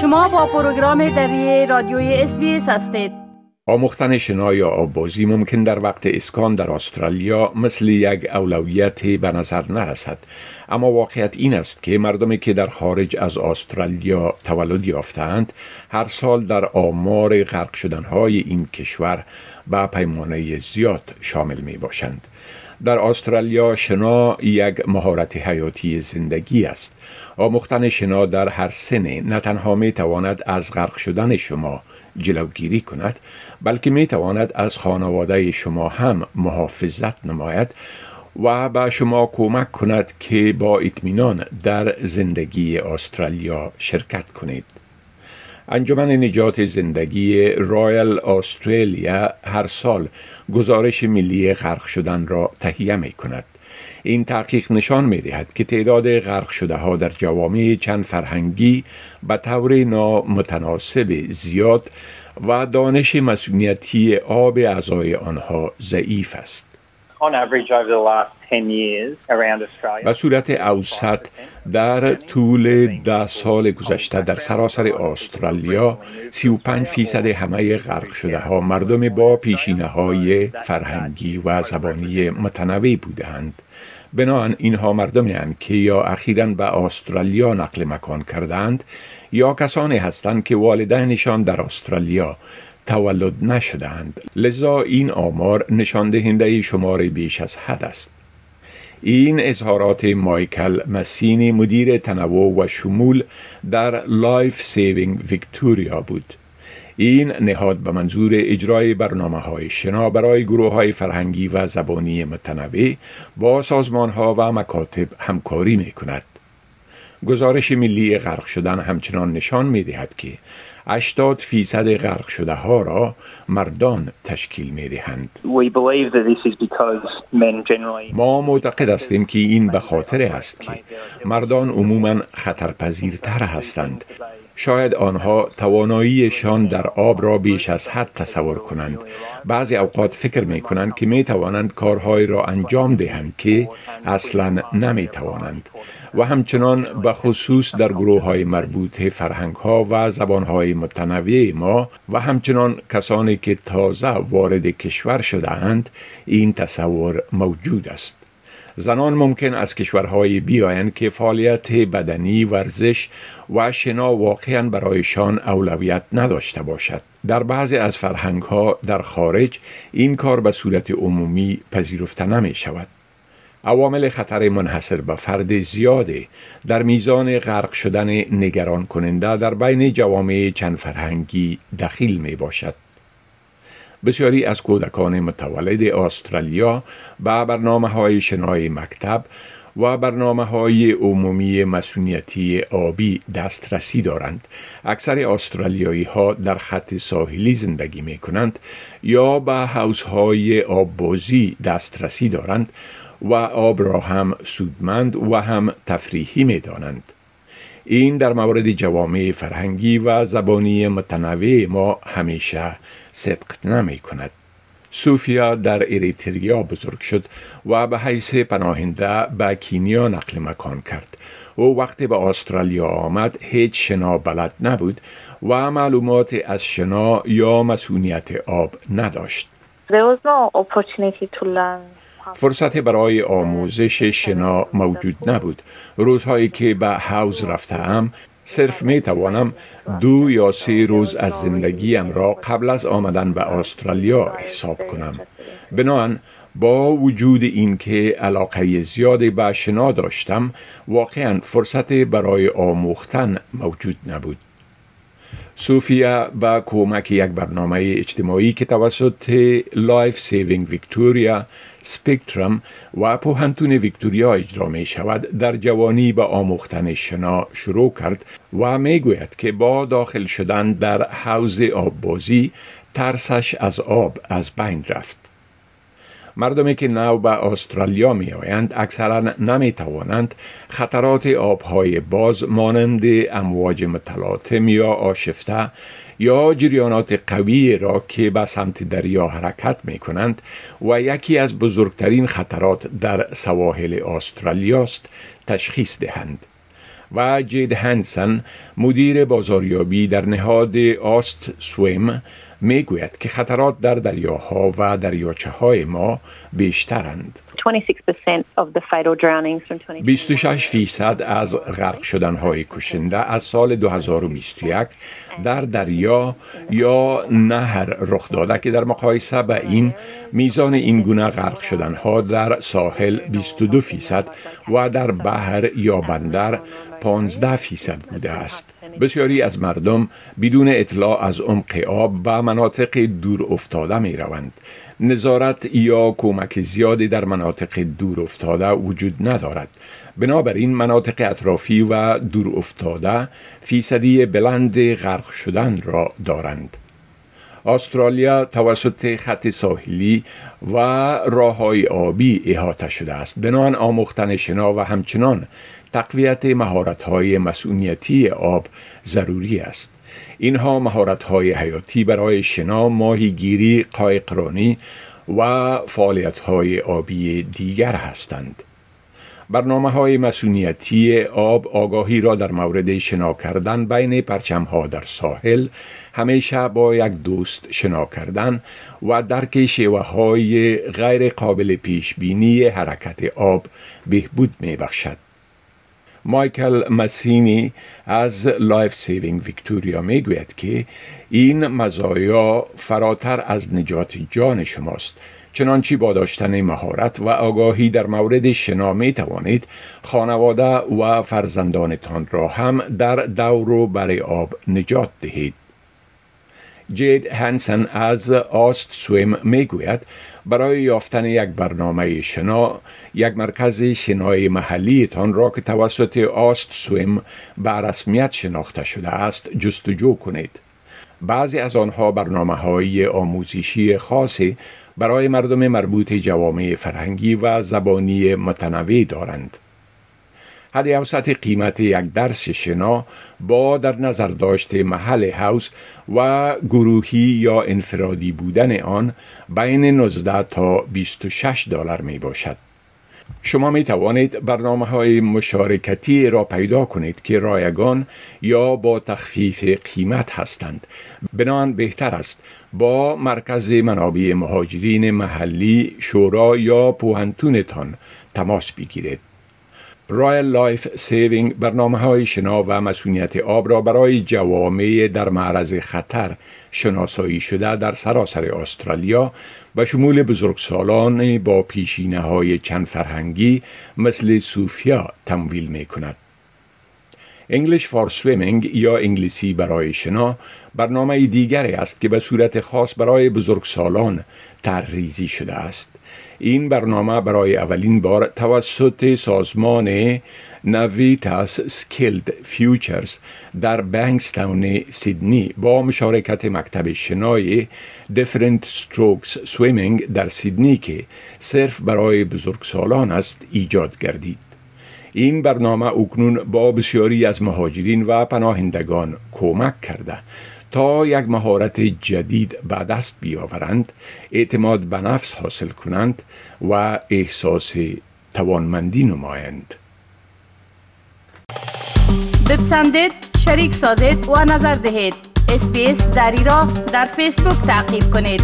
شما با پروگرام دری رادیوی اس هستید. آموختن شنا یا آببازی ممکن در وقت اسکان در استرالیا مثل یک اولویت به نظر نرسد. اما واقعیت این است که مردمی که در خارج از استرالیا تولد یافتند هر سال در آمار غرق شدنهای این کشور به پیمانه زیاد شامل می باشند در استرالیا شنا یک مهارت حیاتی زندگی است آموختن شنا در هر سنه نه تنها می تواند از غرق شدن شما جلوگیری کند بلکه می تواند از خانواده شما هم محافظت نماید و به شما کمک کند که با اطمینان در زندگی استرالیا شرکت کنید. انجمن نجات زندگی رایل استرالیا هر سال گزارش ملی غرق شدن را تهیه می کند. این تحقیق نشان می دهد که تعداد غرق شده ها در جوامع چند فرهنگی به طور نامتناسب زیاد و دانش مسئولیتی آب اعضای آنها ضعیف است. به صورت اوسط در طول ده سال گذشته در سراسر استرالیا 35 فیصد همه غرق شده ها مردم با پیشینه های فرهنگی و زبانی متنوع بودند. بنابراین اینها مردمی هستند که یا اخیرا به استرالیا نقل مکان کردند یا کسانی هستند که والدینشان در استرالیا تولد نشدند لذا این آمار نشان دهنده شمار بیش از حد است. این اظهارات مایکل مسینی مدیر تنوع و شمول در Life Saving Victoria بود این نهاد به منظور اجرای برنامه های شنا برای گروه های فرهنگی و زبانی متنوع با سازمان ها و مکاتب همکاری می کند. گزارش ملی غرق شدن همچنان نشان می دهد که 80 فیصد غرق شده ها را مردان تشکیل می دهند. ما معتقد هستیم که این به خاطر است که مردان عموما خطرپذیرتر هستند. شاید آنها تواناییشان در آب را بیش از حد تصور کنند. بعضی اوقات فکر می کنند که می توانند کارهایی را انجام دهند که اصلا نمی توانند و همچنان به خصوص در گروه های مربوط فرهنگ ها و زبان های متنوع ما و همچنان کسانی که تازه وارد کشور شده اند این تصور موجود است. زنان ممکن از کشورهای بیایند که فعالیت بدنی ورزش و شنا واقعا برایشان اولویت نداشته باشد. در بعضی از فرهنگ ها در خارج این کار به صورت عمومی پذیرفته نمی شود عوامل خطر منحصر به فرد زیاده در میزان غرق شدن نگران کننده در بین جوامع چند فرهنگی دخیل می باشد. بسیاری از کودکان متولد استرالیا به برنامه های شنای مکتب و برنامه های عمومی مسئولیتی آبی دسترسی دارند. اکثر استرالیایی ها در خط ساحلی زندگی می کنند یا به حوز های آببازی دسترسی دارند و آب را هم سودمند و هم تفریحی می دانند. این در مورد جوامع فرهنگی و زبانی متنوع ما همیشه صدق نمی کند. سوفیا در اریتریا بزرگ شد و به حیث پناهنده به کینیا نقل مکان کرد. او وقتی به استرالیا آمد هیچ شنا بلد نبود و معلومات از شنا یا مسئولیت آب نداشت. فرصت برای آموزش شنا موجود نبود. روزهایی که به حوز رفتم صرف می توانم دو یا سه روز از زندگیم را قبل از آمدن به استرالیا حساب کنم. بنابراین با وجود اینکه علاقه زیادی به شنا داشتم واقعا فرصت برای آموختن موجود نبود. سوفیا با کمک یک برنامه اجتماعی که توسط Life Saving Victoria، Spectrum و پوهنتون ویکتوریا اجرا می شود در جوانی به آموختن شنا شروع کرد و می گوید که با داخل شدن در حوض آببازی ترسش از آب از بین رفت. مردمی که نو به استرالیا می آیند اکثرا نمی توانند خطرات آبهای باز مانند امواج متلاطم یا آشفته یا جریانات قوی را که به سمت دریا حرکت می کنند و یکی از بزرگترین خطرات در سواحل استرالیا است تشخیص دهند. و جید هنسن مدیر بازاریابی در نهاد آست سویم می گوید که خطرات در دریاها و دریاچه های ما بیشترند. 26 فیصد از غرق شدن های کشنده از سال 2021 در دریا یا نهر رخ داده که در مقایسه به این میزان این گونه غرق شدن ها در ساحل 22 فیصد و در بحر یا بندر 15 فیصد بوده است. بسیاری از مردم بدون اطلاع از عمق آب به مناطق دور افتاده می روند. نظارت یا کمک زیادی در مناطق دور افتاده وجود ندارد. بنابراین مناطق اطرافی و دور افتاده فیصدی بلند غرق شدن را دارند. استرالیا توسط خط ساحلی و راه های آبی احاطه شده است. بنان آموختن شنا و همچنان تقویت مهارت های مسئولیتی آب ضروری است. اینها مهارت های حیاتی برای شنا ماهیگیری قایقرانی و فعالیت های آبی دیگر هستند. برنامه های مسئولیتی آب آگاهی را در مورد شنا کردن بین پرچم ها در ساحل همیشه با یک دوست شنا کردن و درک شیوه های غیر قابل پیش بینی حرکت آب بهبود می بخشد. مایکل مسینی از Life Saving Victoria می گوید که این مزایا فراتر از نجات جان شماست چنانچه با داشتن مهارت و آگاهی در مورد شنا می توانید خانواده و فرزندانتان را هم در دور و بر آب نجات دهید. جید هنسن از AUSTSWIM می گوید برای یافتن یک برنامه شنا یک مرکز شنای محلیتان را که توسط آست سویم به رسمیت شناخته شده است جستجو کنید. بعضی از آنها برنامه های آموزشی خاصی برای مردم مربوط جوامع فرهنگی و زبانی متنوع دارند. حد اوسط قیمت یک درس شنا با در نظر داشته محل هاوس و گروهی یا انفرادی بودن آن بین 19 تا 26 دلار می باشد. شما می توانید برنامه های مشارکتی را پیدا کنید که رایگان یا با تخفیف قیمت هستند. بناً بهتر است با مرکز منابع مهاجرین محلی شورا یا پوهنتونتان تماس بگیرید. Royal Life Saving برنامه های شنا و مسئولیت آب را برای جوامع در معرض خطر شناسایی شده در سراسر استرالیا به شمول بزرگسالان با پیشینه های چند فرهنگی مثل سوفیا تمویل می کند. English for Swimming یا انگلیسی برای شنا برنامه دیگری است که به صورت خاص برای بزرگسالان طرح‌ریزی شده است. این برنامه برای اولین بار توسط سازمان Navitas Skilled Futures در بنکستاون سیدنی با مشارکت مکتب شنای Different Strokes Swimming در سیدنی که صرف برای بزرگسالان است ایجاد گردید. این برنامه اکنون با بسیاری از مهاجرین و پناهندگان کمک کرده تا یک مهارت جدید به دست بیاورند اعتماد به نفس حاصل کنند و احساس توانمندی نمایند. بپسندید شریک سازید و نظر دهید. اسپیس دری را در فیسبوک تعقیب کنید.